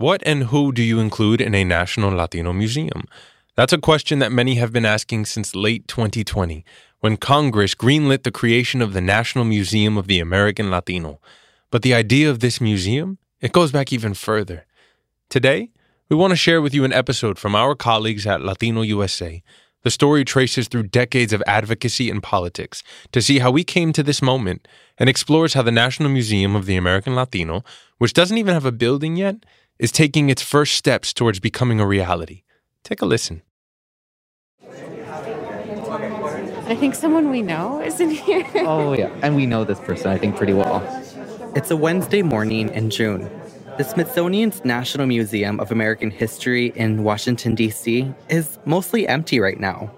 What and who do you include in a National Latino Museum? That's a question that many have been asking since late 2020, when Congress greenlit the creation of the National Museum of the American Latino. But the idea of this museum, it goes back even further. Today, we want to share with you an episode from our colleagues at Latino USA. The story traces through decades of advocacy and politics to see how we came to this moment and explores how the National Museum of the American Latino, which doesn't even have a building yet, is taking its first steps towards becoming a reality. Take a listen. I think someone we know is in here. oh, yeah. And we know this person, I think, pretty well. It's a Wednesday morning in June. The Smithsonian's National Museum of American History in Washington, D.C. is mostly empty right now.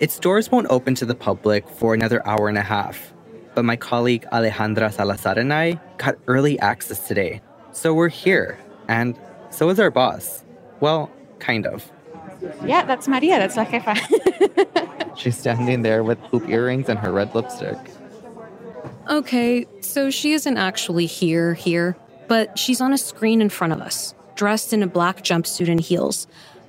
Its doors won't open to the public for another hour and a half. But my colleague Alejandra Salazar and I got early access today. So we're here and so is our boss. Well, kind of. Yeah, that's Maria. That's La Jefa. She's standing there with hoop earrings and her red lipstick. Okay, so she isn't actually here, here, but she's on a screen in front of us, dressed in a black jumpsuit and heels,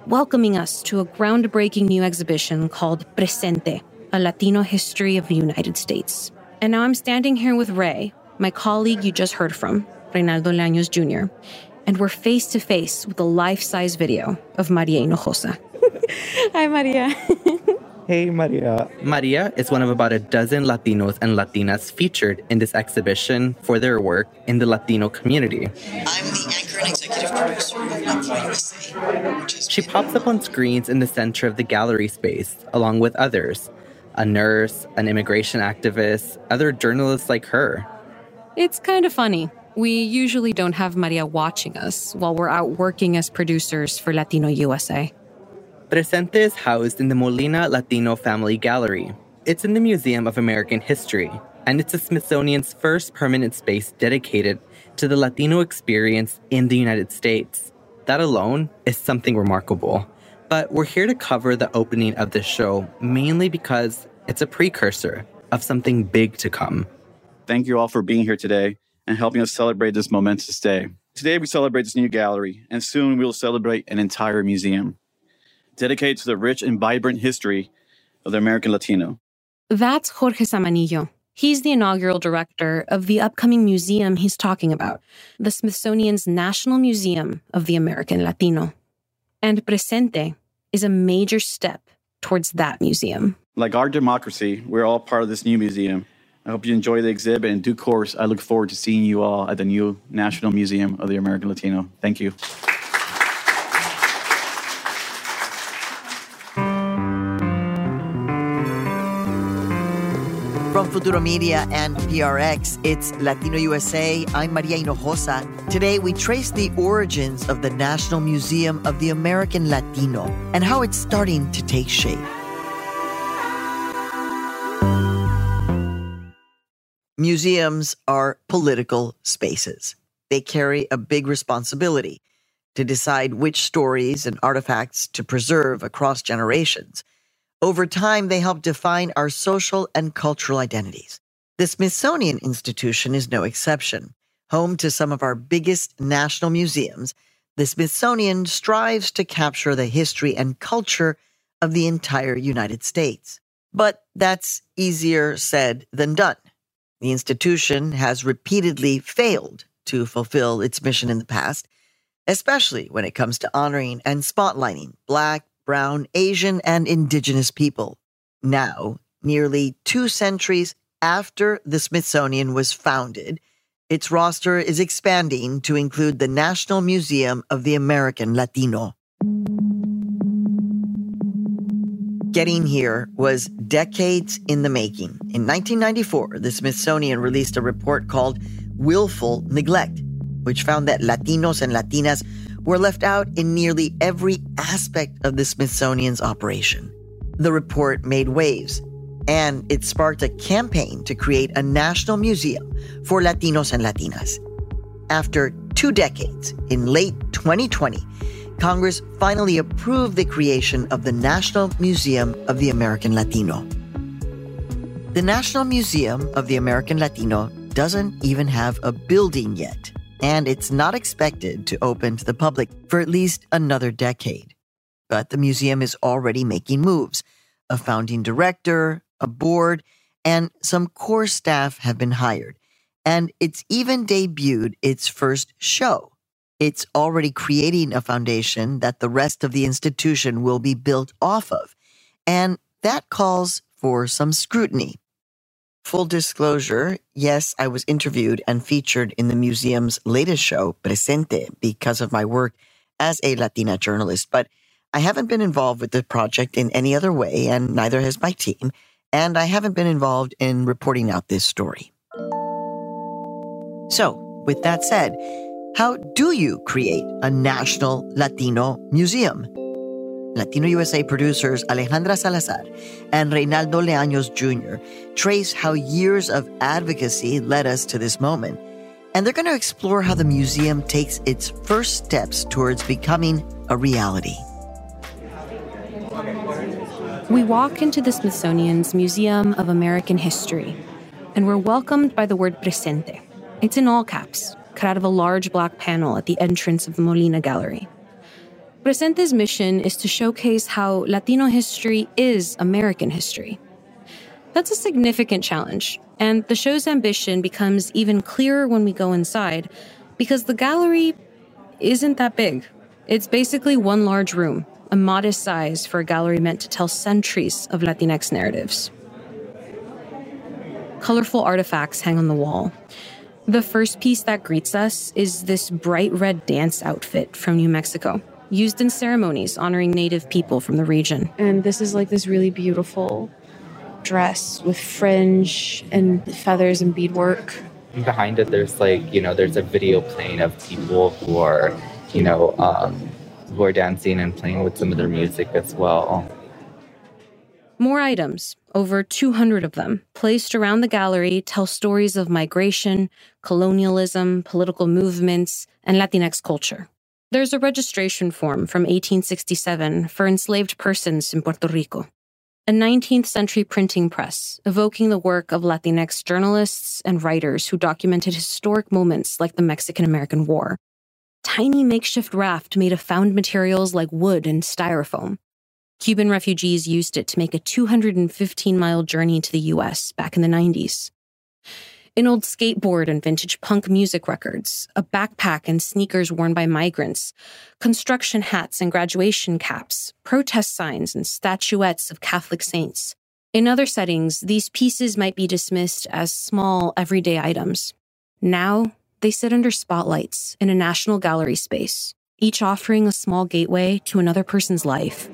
welcoming us to a groundbreaking new exhibition called Presente, a Latino history of the United States. And now I'm standing here with Ray, my colleague you just heard from, Reynaldo Leaños Jr., and we're face to face with a life size video of Maria Hinojosa. Hi, Maria. hey, Maria. Maria is one of about a dozen Latinos and Latinas featured in this exhibition for their work in the Latino community. I'm the anchor and executive producer of Latino USA. She pops up on screens in the center of the gallery space, along with others a nurse, an immigration activist, other journalists like her. It's kind of funny. We usually don't have Maria watching us while we're out working as producers for Latino USA. Presente is housed in the Molina Latino Family Gallery. It's in the Museum of American History, and it's the Smithsonian's first permanent space dedicated to the Latino experience in the United States. That alone is something remarkable. But we're here to cover the opening of this show mainly because it's a precursor of something big to come. Thank you all for being here today and helping us celebrate this momentous day. Today, we celebrate this new gallery, and soon we will celebrate an entire museum dedicated to the rich and vibrant history of the American Latino. That's Jorge Zamanillo. He's the inaugural director of the upcoming museum he's talking about, the Smithsonian's National Museum of the American Latino. And Presente is a major step towards that museum. Like our democracy, we're all part of this new museum I hope you enjoy the exhibit. In due course, I look forward to seeing you all at the new National Museum of the American Latino. Thank you. Futuro Media and PRX, it's Latino USA. I'm Maria Hinojosa. Today, we trace the origins of the National Museum of the American Latino and how it's starting to take shape. Museums are political spaces. They carry a big responsibility to decide which stories and artifacts to preserve across generations. Over time, they help define our social and cultural identities. The Smithsonian Institution is no exception. Home to some of our biggest national museums, the Smithsonian strives to capture the history and culture of the entire United States. But that's easier said than done. The institution has repeatedly failed to fulfill its mission in the past, especially when it comes to honoring and spotlighting Black, Brown, Asian, and Indigenous people. Now, nearly two centuries after the Smithsonian was founded, its roster is expanding to include the National Museum of the American Latino. Getting here was decades in the making. In 1994, the Smithsonian released a report called Willful Neglect, which found that Latinos and Latinas were left out in nearly every aspect of the Smithsonian's operation. The report made waves, and it sparked a campaign to create a national museum for Latinos and Latinas. After two decades, in late 2020, Congress finally approved the creation of the National Museum of the American Latino. The National Museum of the American Latino doesn't even have a building yet, and it's not expected to open to the public for at least another decade. But the museum is already making moves. A founding director, a board, and some core staff have been hired. And it's even debuted its first show. It's already creating a foundation that the rest of the institution will be built off of. And that calls for some scrutiny. Full disclosure, yes, I was interviewed and featured in the museum's latest show, Presente, because of my work as a Latina journalist, but I haven't been involved with the project in any other way, and neither has my team, and I haven't been involved in reporting out this story. So, with that said, how do you create a national Latino museum? Latino USA producers Alejandra Salazar and Reynaldo Leaños Jr. trace how years of advocacy led us to this moment, and they're going to explore how the museum takes its first steps towards becoming a reality. We walk into the Smithsonian's Museum of American History, and we're welcomed by the word presente. It's in all caps, cut out of a large black panel at the entrance of the Molina Gallery. Presente's mission is to showcase how Latino history is American history. That's a significant challenge, and the show's ambition becomes even clearer when we go inside because the gallery isn't that big. It's basically one large room, a modest size for a gallery meant to tell centuries of Latinx narratives. Colorful artifacts hang on the wall. The first piece that greets us is this bright red dance outfit from New Mexico, used in ceremonies honoring native people from the region. And this is like this really beautiful dress with fringe and feathers and beadwork. Behind it, there's like, you know, there's a video playing of people who are, you know, um, who are dancing and playing with some of their music as well. More items, over 200 of them, placed around the gallery, tell stories of migration, colonialism, political movements, and Latinx culture. There's a registration form from 1867 for enslaved persons in Puerto Rico, a 19th century printing press evoking the work of Latinx journalists and writers who documented historic moments like the Mexican American War. Tiny makeshift raft made of found materials like wood and styrofoam. Cuban refugees used it to make a 215 mile journey to the US back in the 90s. An old skateboard and vintage punk music records, a backpack and sneakers worn by migrants, construction hats and graduation caps, protest signs and statuettes of Catholic saints. In other settings, these pieces might be dismissed as small, everyday items. Now, they sit under spotlights in a national gallery space, each offering a small gateway to another person's life.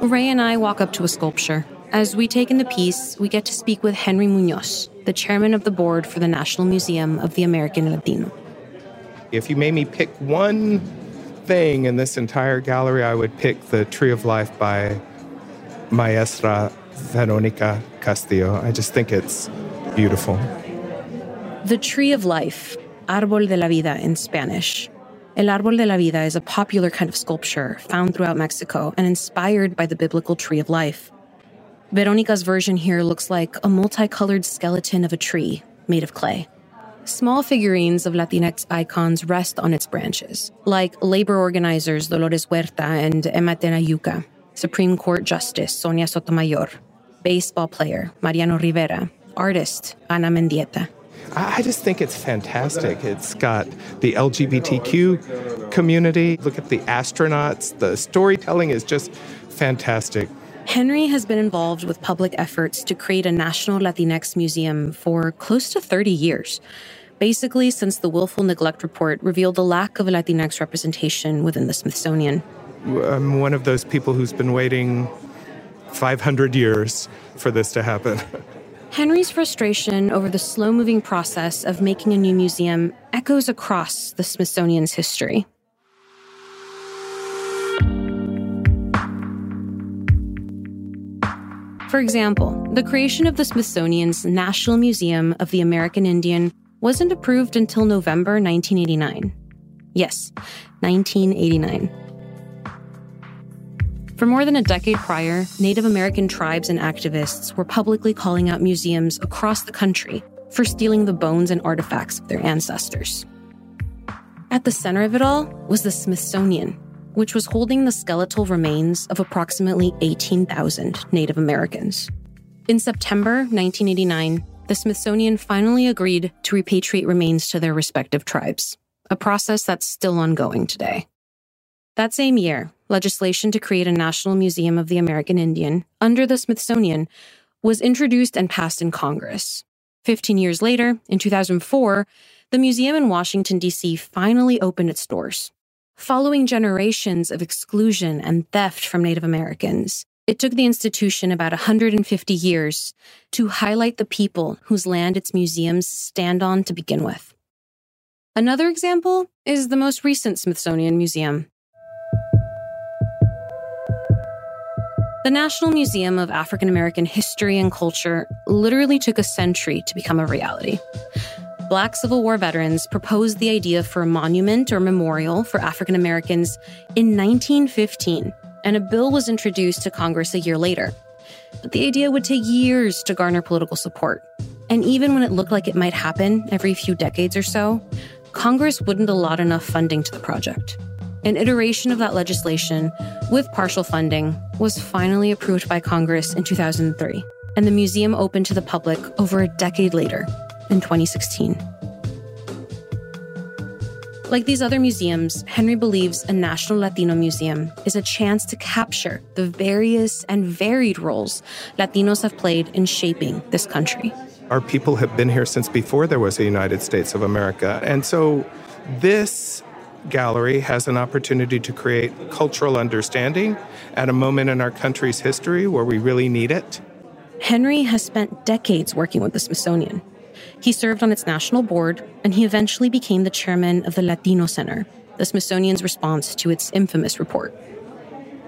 Ray and I walk up to a sculpture. As we take in the piece, we get to speak with Henry Munoz, the chairman of the board for the National Museum of the American Latino. If you made me pick one thing in this entire gallery, I would pick the Tree of Life by Maestra Veronica Castillo. I just think it's beautiful. The Tree of Life, Árbol de la Vida in Spanish, El Árbol de la Vida is a popular kind of sculpture found throughout Mexico and inspired by the biblical tree of life. Veronica's version here looks like a multicolored skeleton of a tree made of clay. Small figurines of Latinx icons rest on its branches, like labor organizers Dolores Huerta and Emma Tenayuca, Supreme Court Justice Sonia Sotomayor, baseball player Mariano Rivera, artist Ana Mendieta. I just think it's fantastic. It's got the LGBTQ community. Look at the astronauts. The storytelling is just fantastic. Henry has been involved with public efforts to create a national Latinx museum for close to 30 years. Basically, since the Willful Neglect Report revealed the lack of Latinx representation within the Smithsonian. I'm one of those people who's been waiting 500 years for this to happen. Henry's frustration over the slow moving process of making a new museum echoes across the Smithsonian's history. For example, the creation of the Smithsonian's National Museum of the American Indian wasn't approved until November 1989. Yes, 1989. For more than a decade prior, Native American tribes and activists were publicly calling out museums across the country for stealing the bones and artifacts of their ancestors. At the center of it all was the Smithsonian, which was holding the skeletal remains of approximately 18,000 Native Americans. In September 1989, the Smithsonian finally agreed to repatriate remains to their respective tribes, a process that's still ongoing today. That same year, legislation to create a National Museum of the American Indian under the Smithsonian was introduced and passed in Congress. 15 years later, in 2004, the museum in Washington, D.C. finally opened its doors. Following generations of exclusion and theft from Native Americans, it took the institution about 150 years to highlight the people whose land its museums stand on to begin with. Another example is the most recent Smithsonian Museum. The National Museum of African American History and Culture literally took a century to become a reality. Black Civil War veterans proposed the idea for a monument or memorial for African Americans in 1915, and a bill was introduced to Congress a year later. But the idea would take years to garner political support. And even when it looked like it might happen every few decades or so, Congress wouldn't allot enough funding to the project. An iteration of that legislation, with partial funding, was finally approved by Congress in 2003, and the museum opened to the public over a decade later in 2016. Like these other museums, Henry believes a National Latino Museum is a chance to capture the various and varied roles Latinos have played in shaping this country. Our people have been here since before there was a United States of America. And so this gallery has an opportunity to create cultural understanding at a moment in our country's history where we really need it. Henry has spent decades working with the Smithsonian. He served on its national board, and he eventually became the chairman of the Latino Center, the Smithsonian's response to its infamous report.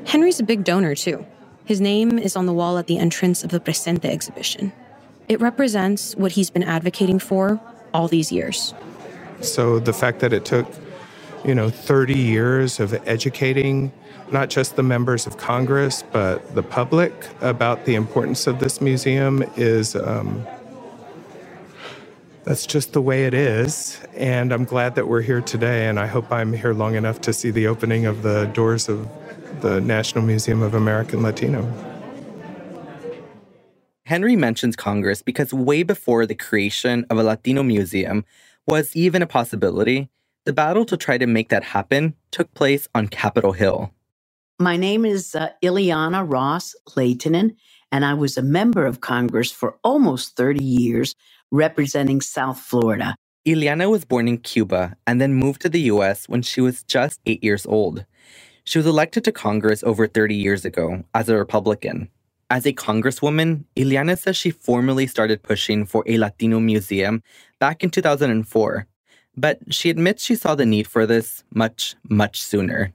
Henry's a big donor, too. His name is on the wall at the entrance of the Presente exhibition. It represents what he's been advocating for all these years. So the fact that it took, you know, 30 years of educating not just the members of Congress, but the public about the importance of this museum is um, that's just the way it is. And I'm glad that we're here today. And I hope I'm here long enough to see the opening of the doors of the National Museum of American Latino. Henry mentions Congress because way before the creation of a Latino museum was even a possibility, the battle to try to make that happen took place on Capitol Hill. My name is uh, Ileana Ros Lehtinen, and I was a member of Congress for almost 30 years representing South Florida. Ileana was born in Cuba and then moved to the US when she was just eight years old. She was elected to Congress over 30 years ago as a Republican. As a congresswoman, Ileana says she formally started pushing for a Latino museum back in 2004, but she admits she saw the need for this much, much sooner.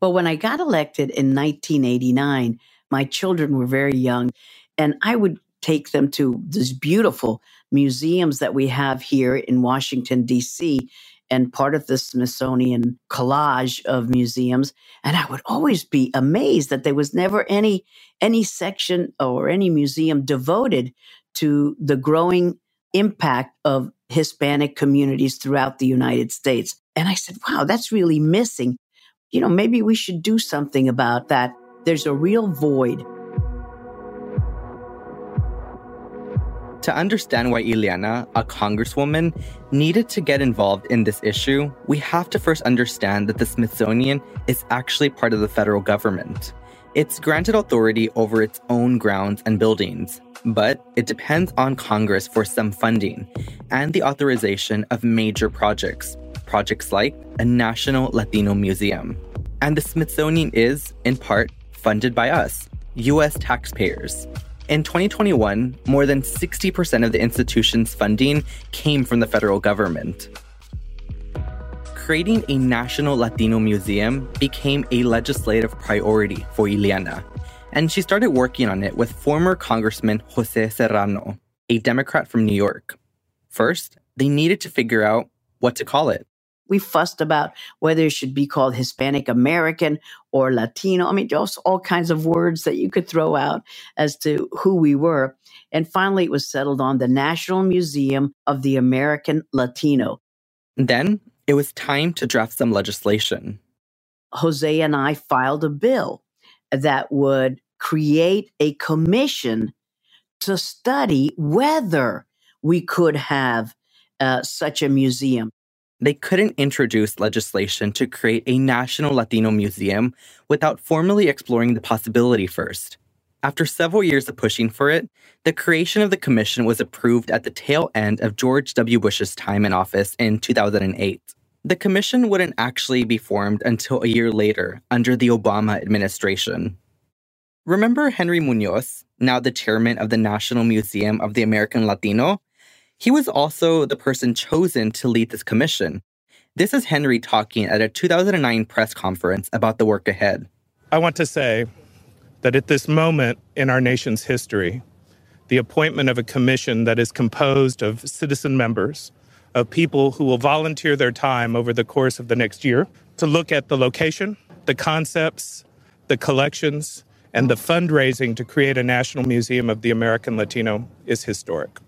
Well, when I got elected in 1989, my children were very young, and I would take them to this beautiful museums that we have here in Washington, D.C., and part of the Smithsonian collage of museums. And I would always be amazed that there was never any, any section or any museum devoted to the growing impact of Hispanic communities throughout the United States. And I said, wow, that's really missing. You know, maybe we should do something about that. There's a real void To understand why Ileana, a congresswoman, needed to get involved in this issue, we have to first understand that the Smithsonian is actually part of the federal government. It's granted authority over its own grounds and buildings, but it depends on Congress for some funding and the authorization of major projects, projects like a National Latino Museum. And the Smithsonian is, in part, funded by us, US taxpayers. In 2021, more than 60% of the institution's funding came from the federal government. Creating a National Latino Museum became a legislative priority for Ileana, and she started working on it with former Congressman Jose Serrano, a Democrat from New York. First, they needed to figure out what to call it. We fussed about whether it should be called Hispanic American or Latino. I mean, just all kinds of words that you could throw out as to who we were. And finally, it was settled on the National Museum of the American Latino. Then it was time to draft some legislation. Jose and I filed a bill that would create a commission to study whether we could have uh, such a museum. They couldn't introduce legislation to create a national Latino museum without formally exploring the possibility first. After several years of pushing for it, the creation of the commission was approved at the tail end of George W. Bush's time in office in 2008. The commission wouldn't actually be formed until a year later under the Obama administration. Remember Henry Munoz, now the chairman of the National Museum of the American Latino? He was also the person chosen to lead this commission. This is Henry talking at a 2009 press conference about the work ahead. I want to say that at this moment in our nation's history, the appointment of a commission that is composed of citizen members, of people who will volunteer their time over the course of the next year to look at the location, the concepts, the collections, and the fundraising to create a National Museum of the American Latino is historic.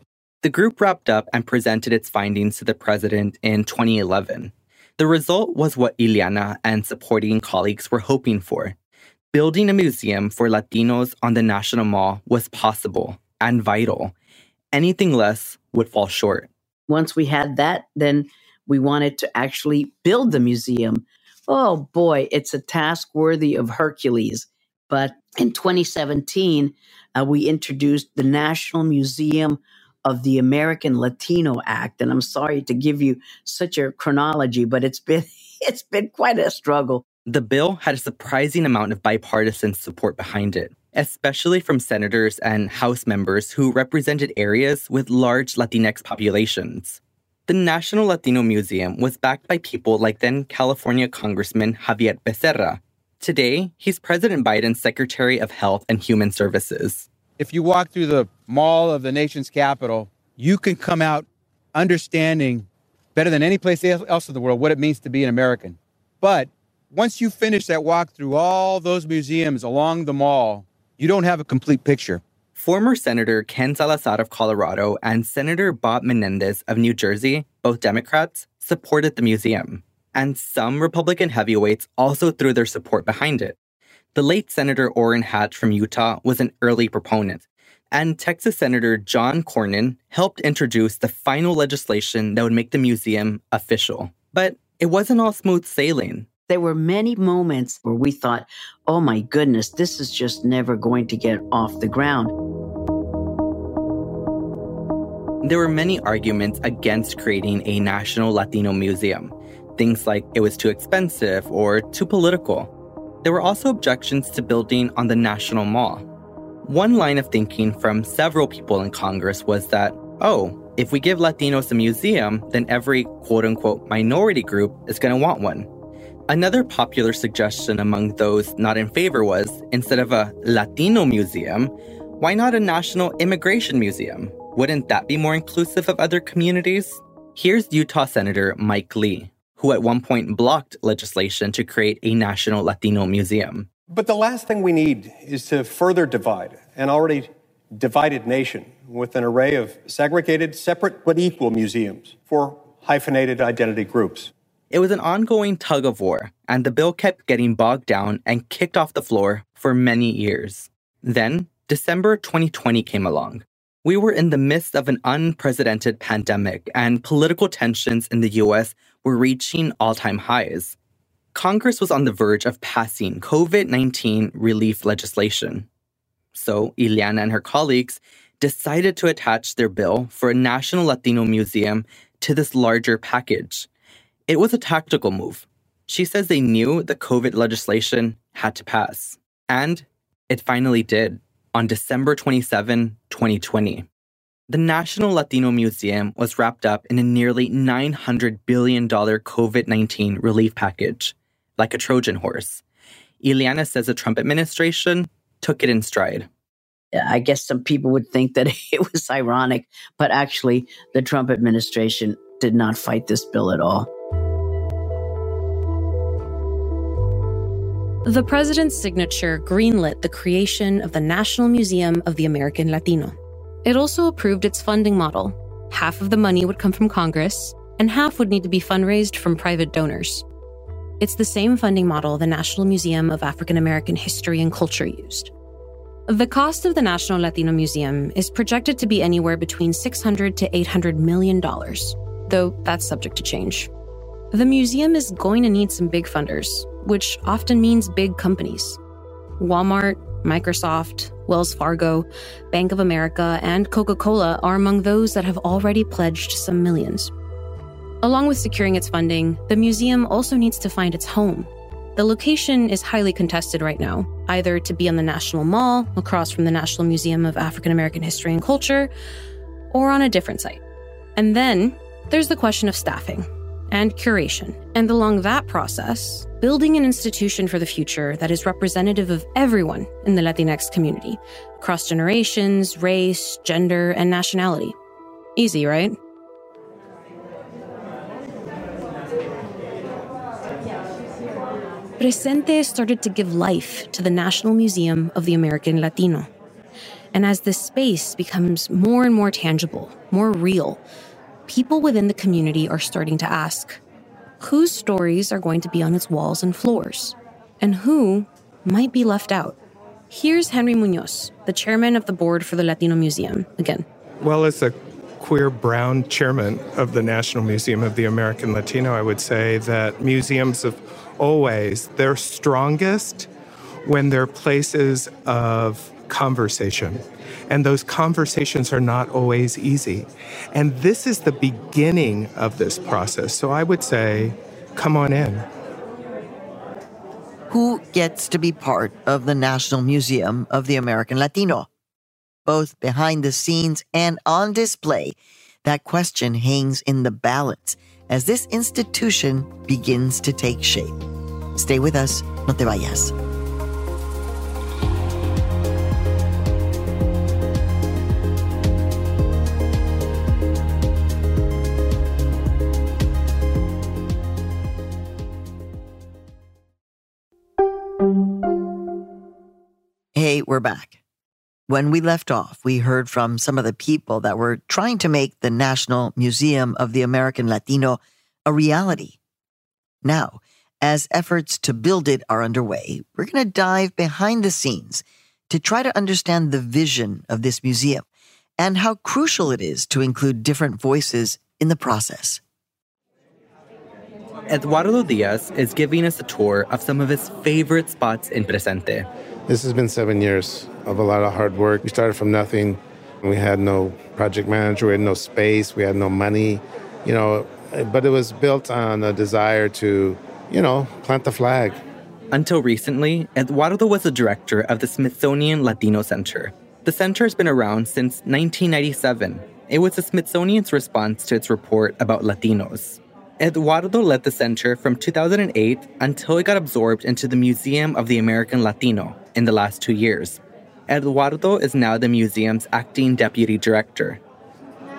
The group wrapped up and presented its findings to the president in 2011. The result was what Ileana and supporting colleagues were hoping for. Building a museum for Latinos on the National Mall was possible and vital. Anything less would fall short. Once we had that, then we wanted to actually build the museum. Oh boy, it's a task worthy of Hercules. But in 2017, uh, we introduced the National Museum of the American Latino Act. And I'm sorry to give you such a chronology, but it's been it's been quite a struggle. The bill had a surprising amount of bipartisan support behind it, especially from senators and House members who represented areas with large Latinx populations. The National Latino Museum was backed by people like then California Congressman Xavier Becerra. Today, he's President Biden's Secretary of Health and Human Services if you walk through the mall of the nation's capital, you can come out understanding better than any place else in the world what it means to be an American. But once you finish that walk through all those museums along the mall, you don't have a complete picture. Former Senator Ken Salazar of Colorado and Senator Bob Menendez of New Jersey, both Democrats, supported the museum. And some Republican heavyweights also threw their support behind it. The late Senator Orrin Hatch from Utah was an early proponent, and Texas Senator John Cornyn helped introduce the final legislation that would make the museum official. But it wasn't all smooth sailing. There were many moments where we thought, oh my goodness, this is just never going to get off the ground. There were many arguments against creating a national Latino museum. Things like it was too expensive or too political. There were also objections to building on the National Mall. One line of thinking from several people in Congress was that, oh, if we give Latinos a museum, then every quote unquote minority group is going to want one. Another popular suggestion among those not in favor was instead of a Latino museum, why not a national immigration museum? Wouldn't that be more inclusive of other communities? Here's Utah Senator Mike Lee who at one point blocked legislation to create a national Latino museum. But the last thing we need is to further divide an already divided nation with an array of segregated, separate but equal museums for hyphenated identity groups. It was an ongoing tug of war, and the bill kept getting bogged down and kicked off the floor for many years. Then, December 2020 came along. We were in the midst of an unprecedented pandemic, and political tensions in the US were reaching all time highs. Congress was on the verge of passing COVID 19 relief legislation. So, Ileana and her colleagues decided to attach their bill for a National Latino Museum to this larger package. It was a tactical move. She says they knew the COVID legislation had to pass. And it finally did on December 27, 2020 the National Latino Museum was wrapped up in a nearly $900 billion COVID 19 relief package, like a Trojan horse. Ileana says the Trump administration took it in stride. I guess some people would think that it was ironic, but actually, the Trump administration did not fight this bill at all. The president's signature greenlit the creation of the National Museum of the American Latino. It also approved its funding model. Half of the money would come from Congress, and half would need to be fundraised from private donors. It's the same funding model the National Museum of African American History and Culture used. The cost of the National Latino Museum is projected to be anywhere between 600 to 800 million dollars, though that's subject to change. The museum is going to need some big funders, which often means big companies. Walmart, Microsoft, Wells Fargo, Bank of America, and Coca Cola are among those that have already pledged some millions. Along with securing its funding, the museum also needs to find its home. The location is highly contested right now, either to be on the National Mall, across from the National Museum of African American History and Culture, or on a different site. And then there's the question of staffing and curation. And along that process, building an institution for the future that is representative of everyone in the Latinx community, across generations, race, gender, and nationality. Easy, right? Presente started to give life to the National Museum of the American Latino. And as this space becomes more and more tangible, more real, people within the community are starting to ask whose stories are going to be on its walls and floors, and who might be left out. Here's Henry Munoz, the chairman of the board for the Latino Museum, again. Well, as a queer brown chairman of the National Museum of the American Latino, I would say that museums have always, they're strongest when they're places of conversation. And those conversations are not always easy. And this is the beginning of this process. So I would say, come on in. Who gets to be part of the National Museum of the American Latino? Both behind the scenes and on display, that question hangs in the balance as this institution begins to take shape. Stay with us, no te vayas. We're back. When we left off, we heard from some of the people that were trying to make the National Museum of the American Latino a reality. Now, as efforts to build it are underway, we're going to dive behind the scenes to try to understand the vision of this museum and how crucial it is to include different voices in the process. Eduardo Diaz is giving us a tour of some of his favorite spots in Presente. This has been seven years of a lot of hard work. We started from nothing. We had no project manager, we had no space, we had no money, you know, but it was built on a desire to, you know, plant the flag. Until recently, Eduardo was the director of the Smithsonian Latino Center. The center has been around since 1997. It was the Smithsonian's response to its report about Latinos. Eduardo led the center from 2008 until it got absorbed into the Museum of the American Latino in the last two years. Eduardo is now the museum's acting deputy director.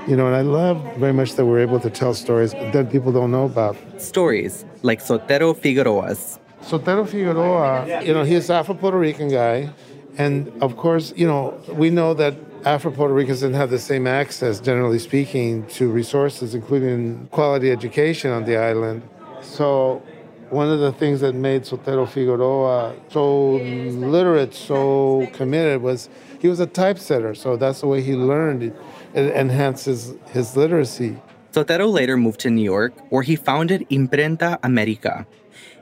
You know, and I love very much that we're able to tell stories that people don't know about. Stories like Sotero Figueroa's. Sotero Figueroa, you know, he's Afro Puerto Rican guy. And of course, you know, we know that Afro Puerto Ricans didn't have the same access, generally speaking, to resources, including quality education on the island. So, one of the things that made Sotero Figueroa so literate, so committed, was he was a typesetter. So, that's the way he learned. It, it enhanced his, his literacy. Sotero later moved to New York, where he founded Imprenta America.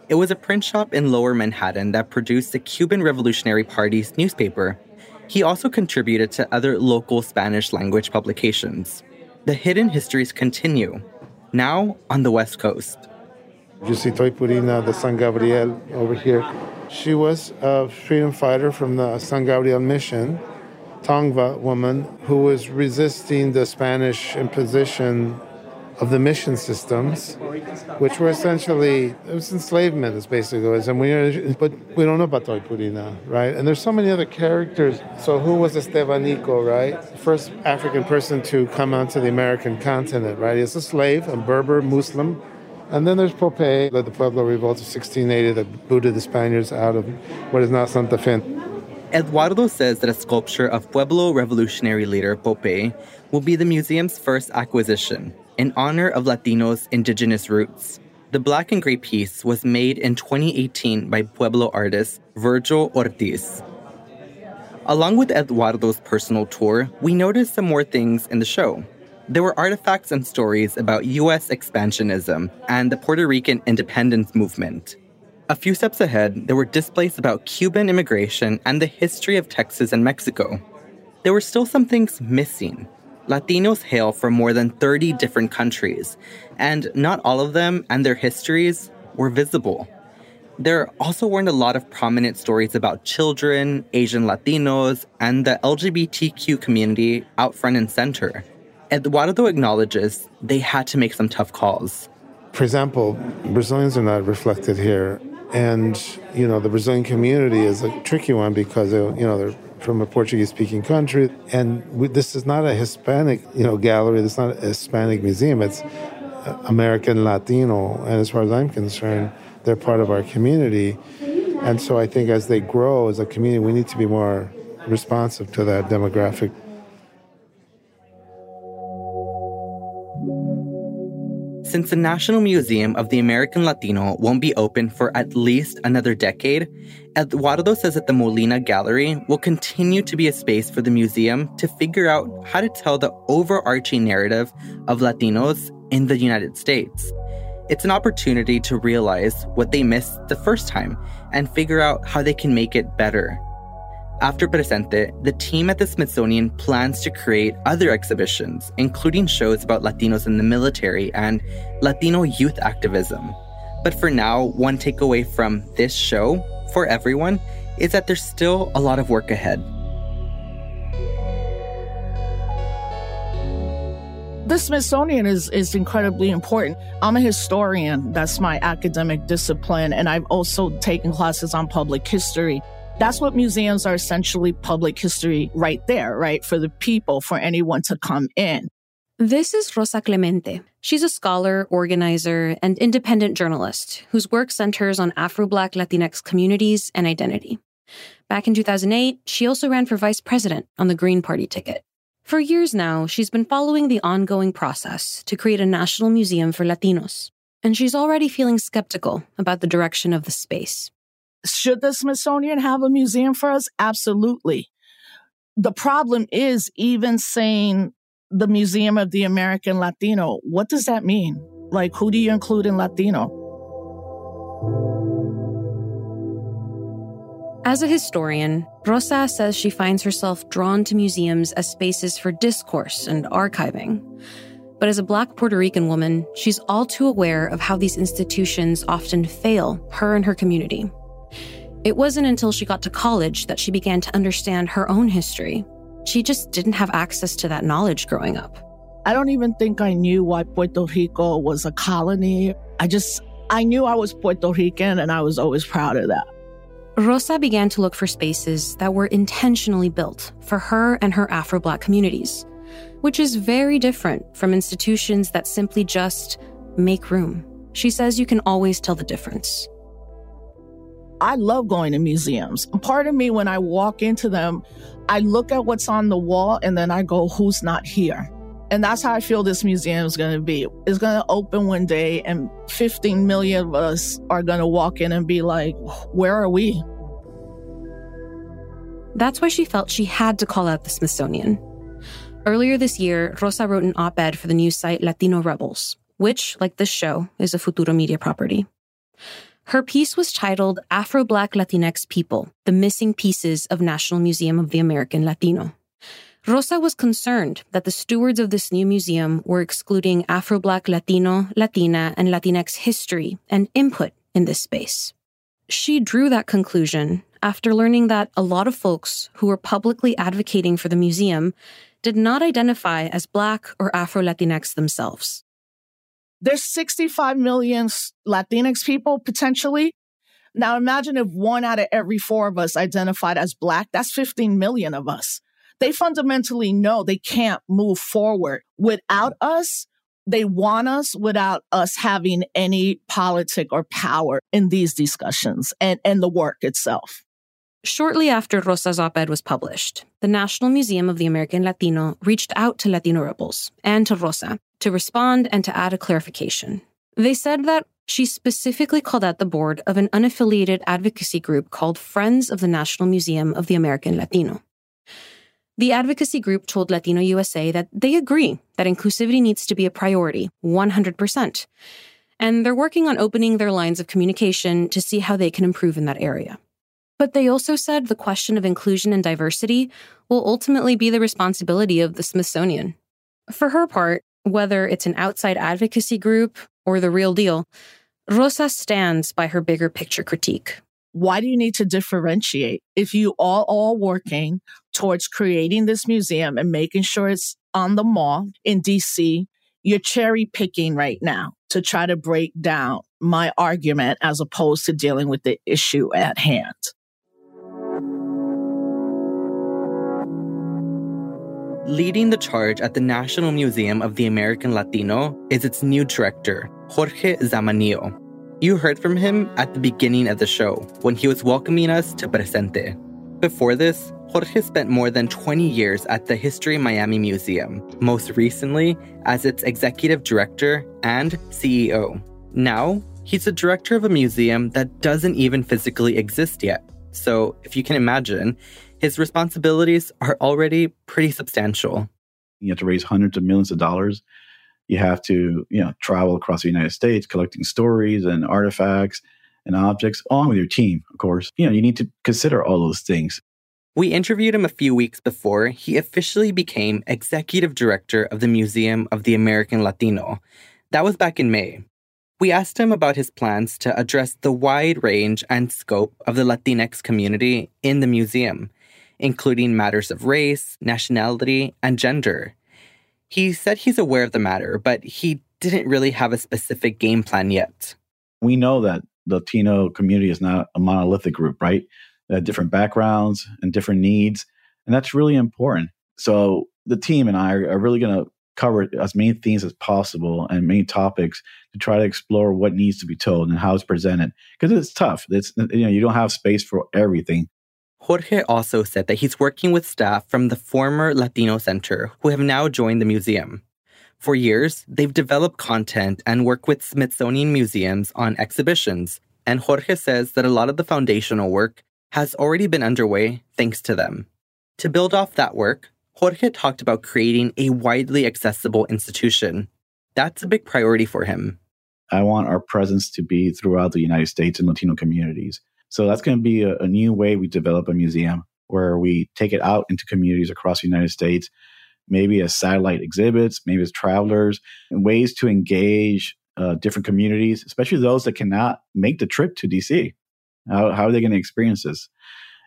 It was a print shop in lower Manhattan that produced the Cuban Revolutionary Party's newspaper. He also contributed to other local Spanish language publications. The hidden histories continue, now on the West Coast. You see Toypurina, the San Gabriel over here. She was a freedom fighter from the San Gabriel mission, Tongva woman, who was resisting the Spanish imposition of the mission systems, which were essentially it was enslavement. Is basically it was, and we but we don't know about Toypurina, right? And there's so many other characters. So who was Estevanico, right? First African person to come onto the American continent, right? He's a slave, a Berber Muslim, And then there's Po'pay, led the Pueblo Revolt of 1680 that booted the Spaniards out of what is now Santa Fe. Eduardo says that a sculpture of Pueblo revolutionary leader Po'pay will be the museum's first acquisition in honor of Latinos' indigenous roots. The black and gray piece was made in 2018 by Pueblo artist Virgil Ortiz. Along with Eduardo's personal tour, we noticed some more things in the show. There were artifacts and stories about US expansionism and the Puerto Rican independence movement. A few steps ahead, there were displays about Cuban immigration and the history of Texas and Mexico. There were still some things missing. Latinos hail from more than 30 different countries, and not all of them and their histories were visible. There also weren't a lot of prominent stories about children, Asian Latinos, and the LGBTQ community out front and center. Eduardo acknowledges they had to make some tough calls. For example, Brazilians are not reflected here. And, you know, the Brazilian community is a tricky one because, uh, you know, they're from a Portuguese speaking country. And we, this is not a Hispanic, you know, gallery. This is not a Hispanic museum. It's uh, American Latino. And as far as I'm concerned, they're part of our community. And so I think as they grow as a community, we need to be more responsive to that demographic. Since the National Museum of the American Latino won't be open for at least another decade, Eduardo says that the Molina Gallery will continue to be a space for the museum to figure out how to tell the overarching narrative of Latinos in the United States. It's an opportunity to realize what they missed the first time and figure out how they can make it better. After Presente, the team at the Smithsonian plans to create other exhibitions, including shows about Latinos in the military and Latino youth activism. But for now, one takeaway from this show for everyone is that there's still a lot of work ahead. the Smithsonian is, is incredibly important. I'm a historian. That's my academic discipline. And I've also taken classes on public history. That's what museums are essentially public history right there, right? For the people, for anyone to come in. This is Rosa Clemente. She's a scholar, organizer, and independent journalist whose work centers on Afro Black Latinx communities and identity. Back in 2008, she also ran for vice president on the Green Party ticket. For years now, she's been following the ongoing process to create a national museum for Latinos, and she's already feeling skeptical about the direction of the space. Should the Smithsonian have a museum for us? Absolutely. The problem is even saying the Museum of the American Latino, what does that mean? Like, who do you include in Latino? As a historian, Rosa says she finds herself drawn to museums as spaces for discourse and archiving. But as a Black Puerto Rican woman, she's all too aware of how these institutions often fail her and her community. It wasn't until she got to college that she began to understand her own history. She just didn't have access to that knowledge growing up. I don't even think I knew why Puerto Rico was a colony. I just, I knew I was Puerto Rican and I was always proud of that. Rosa began to look for spaces that were intentionally built for her and her Afro Black communities, which is very different from institutions that simply just make room. She says you can always tell the difference. I love going to museums. Part of me, when I walk into them, I look at what's on the wall and then I go, who's not here? And that's how I feel this museum is going to be. It's going to open one day, and 15 million of us are going to walk in and be like, where are we? That's why she felt she had to call out the Smithsonian. Earlier this year, Rosa wrote an op ed for the news site Latino Rebels, which, like this show, is a Futuro Media property. Her piece was titled Afro Black Latinx People The Missing Pieces of National Museum of the American Latino. Rosa was concerned that the stewards of this new museum were excluding Afro Black Latino, Latina, and Latinx history and input in this space. She drew that conclusion after learning that a lot of folks who were publicly advocating for the museum did not identify as Black or Afro Latinx themselves. There's 65 million Latinx people potentially. Now imagine if one out of every four of us identified as Black, that's 15 million of us they fundamentally know they can't move forward. Without us, They want us without us having any politic or power in these discussions and, and the work itself. Shortly after Rosa's op ed was published, the National Museum of the American Latino reached out to Latino Rebels and to Rosa to respond and to add a clarification. They said that she specifically called out the board of an unaffiliated advocacy group called Friends of the National Museum of the American Latino. The advocacy group told Latino USA that they agree that inclusivity needs to be a priority, 100%. And they're working on opening their lines of communication to see how they can improve in that area. But they also said the question of inclusion and diversity will ultimately be the responsibility of the Smithsonian. For her part, whether it's an outside advocacy group or the real deal, Rosa stands by her bigger picture critique. Why do you need to differentiate if you are all working towards creating this museum and making sure it's on the mall in DC? You're cherry picking right now to try to break down my argument as opposed to dealing with the issue at hand. Leading the charge at the National Museum of the American Latino is its new director, Jorge Zamanillo. You heard from him at the beginning of the show when he was welcoming us to Presente. Before this, Jorge spent more than 20 years at the History Miami Museum, most recently as its executive director and CEO. Now, he's the director of a museum that doesn't even physically exist yet. So, if you can imagine, his responsibilities are already pretty substantial. You have to raise hundreds of millions of dollars. You have to, you know, travel across the United States collecting stories and artifacts and objects, along with your team, of course. You know, you need to consider all those things. We interviewed him a few weeks before he officially became executive director of the Museum of the American Latino. That was back in May. We asked him about his plans to address the wide range and scope of the Latinx community in the museum including matters of race, nationality, and gender. He said he's aware of the matter, but he didn't really have a specific game plan yet. We know that the Latino community is not a monolithic group, right? They have different backgrounds and different needs, and that's really important. So the team and I are really going to cover as many themes as possible and many topics to try to explore what needs to be told and how it's presented because it's tough. It's you know you don't have space for everything. Jorge also said that he's working with staff from the former Latino Center who have now joined the museum. For years, they've developed content and worked with Smithsonian museums on exhibitions, and Jorge says that a lot of the foundational work has already been underway thanks to them. To build off that work, Jorge talked about creating a widely accessible institution. That's a big priority for him. I want our presence to be throughout the United States and Latino communities. So that's going to be a, a new way we develop a museum where we take it out into communities across the United States, maybe as satellite exhibits, maybe as travelers, and ways to engage uh, different communities, especially those that cannot make the trip to DC. How, how are they going to experience this?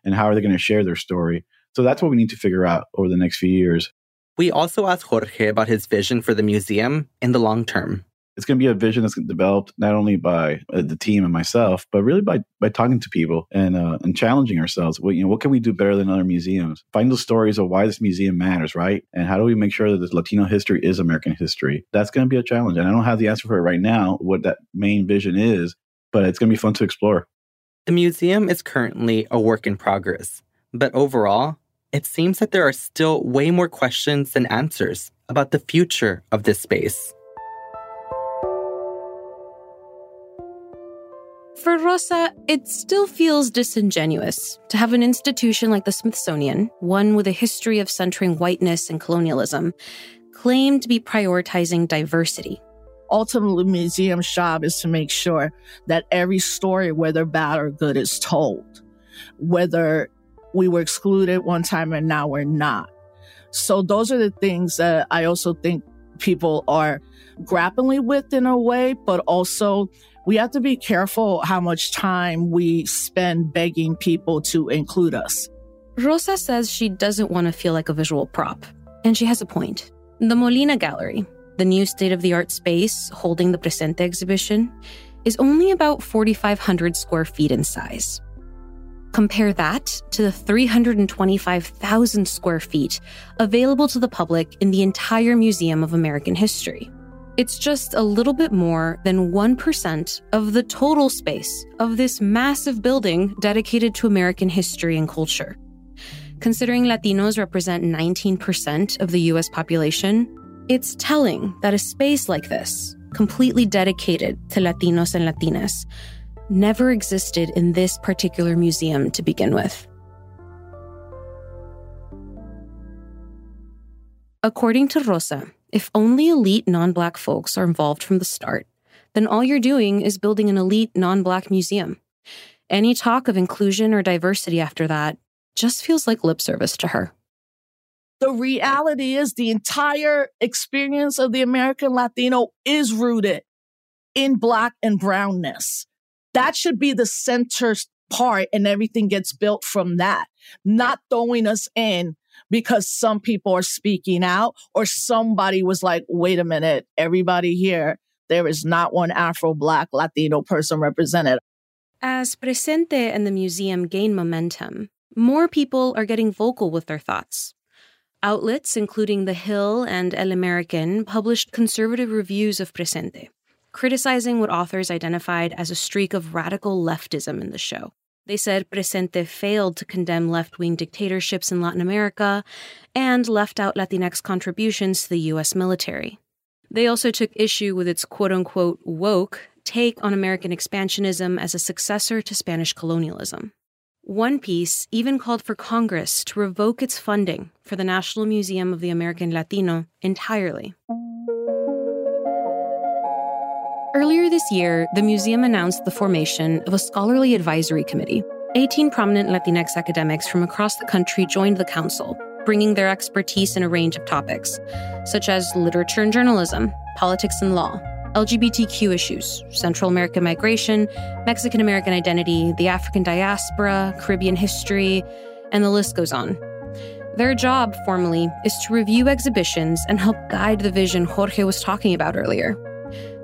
And how are they going to share their story? So that's what we need to figure out over the next few years. We also asked Jorge about his vision for the museum in the long term it's going to be a vision that's developed not only by uh, the team and myself, but really by by talking to people and uh, and challenging ourselves. What you know, what can we do better than other museums? Find those stories of why this museum matters, right? And how do we make sure that this Latino history is American history? That's going to be a challenge, and I don't have the answer for it right now. What that main vision is, but it's going to be fun to explore. The museum is currently a work in progress, but overall, it seems that there are still way more questions than answers about the future of this space. For Rosa, it still feels disingenuous to have an institution like the Smithsonian, one with a history of centering whiteness and colonialism, claim to be prioritizing diversity. Ultimately, museum's job is to make sure that every story, whether bad or good, is told. Whether we were excluded one time and now we're not. So those are the things that I also think people are grappling with in a way, but also we have to be careful how much time we spend begging people to include us. Rosa says she doesn't want to feel like a visual prop, and she has a point. The Molina Gallery, the new state of the art space holding the Presente exhibition, is only about 4,500 square feet in size. Compare that to the 325,000 square feet available to the public in the entire Museum of American History. It's just a little bit more than 1% of the total space of this massive building dedicated to American history and culture. Considering Latinos represent 19% of the US population, it's telling that a space like this, completely dedicated to Latinos and Latinas, never existed in this particular museum to begin with. According to Rosa, if only elite non black folks are involved from the start, then all you're doing is building an elite non black museum. Any talk of inclusion or diversity after that just feels like lip service to her. The reality is the entire experience of the American Latino is rooted in black and brownness. That should be the center part and everything gets built from that, not throwing us in because some people are speaking out or somebody was like, wait a minute, everybody here, there is not one Afro Black Latino person represented. As Presente and the museum gain momentum, more people are getting vocal with their thoughts. Outlets, including The Hill and El American, published conservative reviews of Presente, criticizing what authors identified as a streak of radical leftism in the show. They said Presente failed to condemn left wing dictatorships in Latin America and left out Latinx contributions to the U.S. military. They also took issue with its quote unquote woke take on American expansionism as a successor to Spanish colonialism. One piece even called for Congress to revoke its funding for the National Museum of the American Latino entirely. Earlier this year, the museum announced the formation of a scholarly advisory committee. 18 prominent Latinx academics from across the country joined the council, bringing their expertise in a range of topics, such as literature and journalism, politics and law, LGBTQ issues, Central American migration, Mexican American identity, the African diaspora, Caribbean history, and the list goes on. Their job, formally, is to review exhibitions and help guide the vision Jorge was talking about earlier.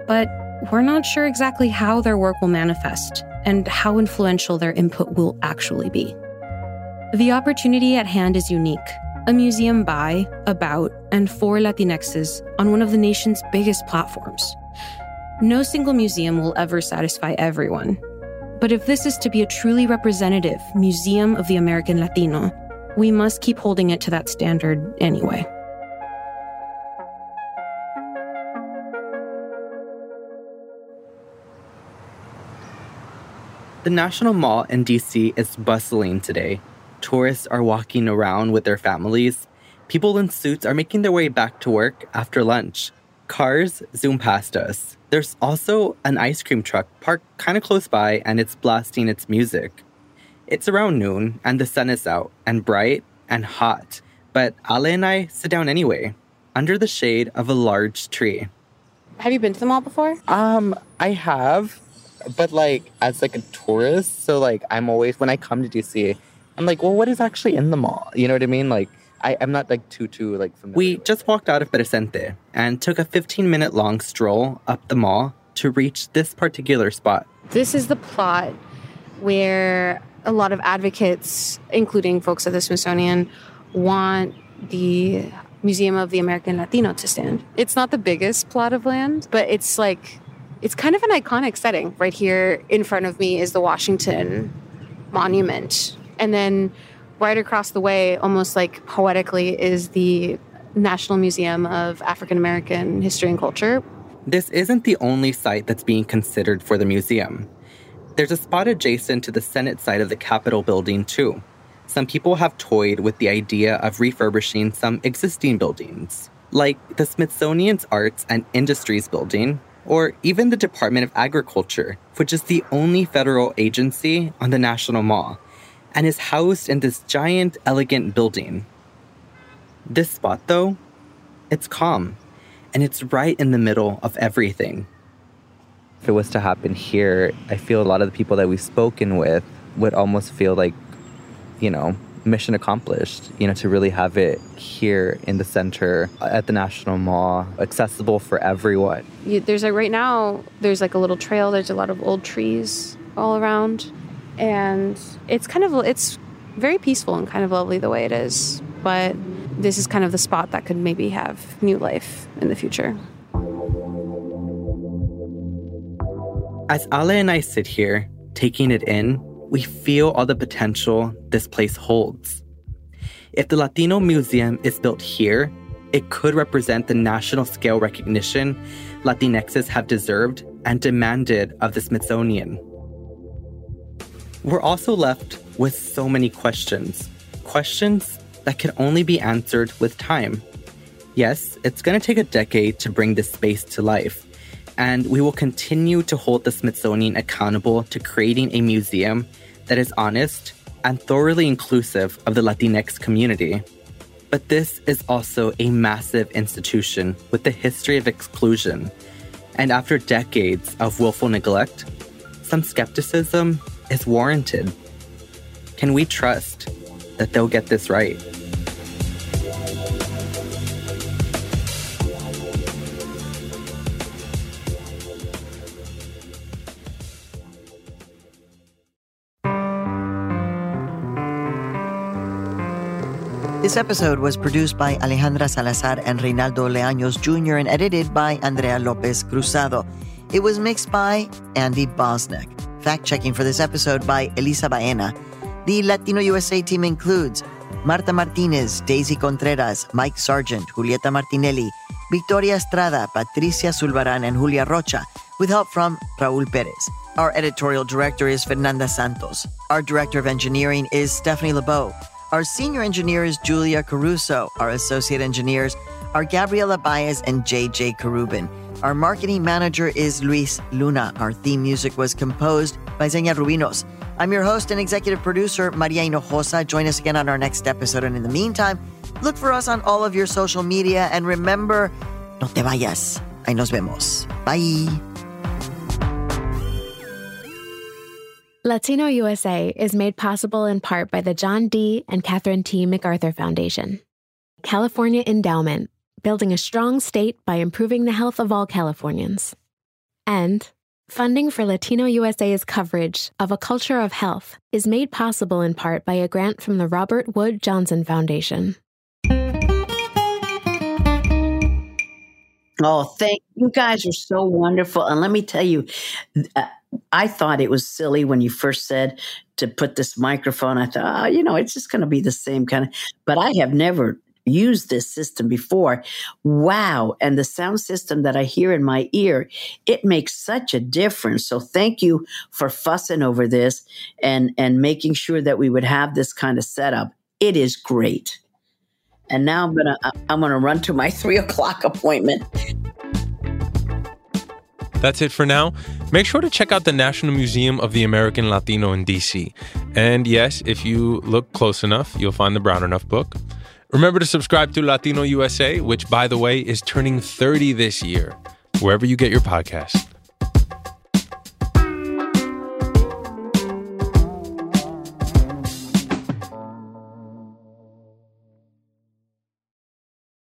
But we're not sure exactly how their work will manifest and how influential their input will actually be. The opportunity at hand is unique a museum by, about, and for Latinxes on one of the nation's biggest platforms. No single museum will ever satisfy everyone. But if this is to be a truly representative museum of the American Latino, we must keep holding it to that standard anyway. The National Mall in DC is bustling today. Tourists are walking around with their families. People in suits are making their way back to work after lunch. Cars zoom past us. There's also an ice cream truck parked kind of close by and it's blasting its music. It's around noon and the sun is out and bright and hot, but Ale and I sit down anyway, under the shade of a large tree. Have you been to the mall before? Um, I have, but like as like a tourist, so like I'm always when I come to DC, I'm like, well, what is actually in the mall? You know what I mean? Like I, I'm not like too too like familiar. We just walked out of Presente and took a 15 minute long stroll up the mall to reach this particular spot. This is the plot where a lot of advocates, including folks at the Smithsonian, want the Museum of the American Latino to stand. It's not the biggest plot of land, but it's like it's kind of an iconic setting. Right here in front of me is the Washington Monument. And then right across the way, almost like poetically, is the National Museum of African American History and Culture. This isn't the only site that's being considered for the museum. There's a spot adjacent to the Senate side of the Capitol building, too. Some people have toyed with the idea of refurbishing some existing buildings, like the Smithsonian's Arts and Industries building, or even the Department of Agriculture, which is the only federal agency on the National Mall and is housed in this giant, elegant building. This spot, though, it's calm, and it's right in the middle of everything. If it was to happen here, I feel a lot of the people that we've spoken with would almost feel like, you know, mission accomplished, you know, to really have it here in the center at the National Mall, accessible for everyone. You, there's like right now, there's like a little trail, there's a lot of old trees all around. And it's kind of, it's very peaceful and kind of lovely the way it is. But this is kind of the spot that could maybe have new life in the future. As Ale and I sit here, taking it in, we feel all the potential this place holds. If the Latino Museum is built here, it could represent the national scale recognition Latinxes have deserved and demanded of the Smithsonian. We're also left with so many questions. Questions that can only be answered with time. Yes, it's going to take a decade to bring this space to life, and we will continue to hold the Smithsonian accountable to creating a museum that is honest and thoroughly inclusive of the Latinx community. But this is also a massive institution with a history of exclusion. And after decades of willful neglect, some skepticism is warranted. Can we trust that they'll get this right? This episode was produced by Alejandra Salazar and Reynaldo Leaños Jr. and edited by Andrea Lopez Cruzado. It was mixed by Andy Bosnick. Fact checking for this episode by Elisa Baena. The Latino USA team includes Marta Martinez, Daisy Contreras, Mike Sargent, Julieta Martinelli, Victoria Estrada, Patricia Sulbarán, and Julia Rocha, with help from Raul Perez. Our editorial director is Fernanda Santos. Our director of engineering is Stephanie Lebow. Our senior engineer is Julia Caruso. Our associate engineers are Gabriela Baez and JJ Karubin. Our marketing manager is Luis Luna. Our theme music was composed by Xenia Rubinos. I'm your host and executive producer, Maria Hinojosa. Join us again on our next episode. And in the meantime, look for us on all of your social media. And remember, no te vayas. Ahí nos vemos. Bye. Latino USA is made possible in part by the John D. and Catherine T. MacArthur Foundation, California Endowment, building a strong state by improving the health of all Californians, and funding for Latino USA's coverage of a culture of health is made possible in part by a grant from the Robert Wood Johnson Foundation. Oh, thank you guys are so wonderful. And let me tell you, uh, I thought it was silly when you first said to put this microphone. I thought, oh, you know, it's just going to be the same kind of, but I have never used this system before. Wow. And the sound system that I hear in my ear, it makes such a difference. So thank you for fussing over this and, and making sure that we would have this kind of setup. It is great. And now I'm gonna I'm gonna run to my three o'clock appointment. That's it for now. Make sure to check out the National Museum of the American Latino in DC. And yes, if you look close enough, you'll find the Brown Enough book. Remember to subscribe to Latino USA, which, by the way, is turning 30 this year, wherever you get your podcast.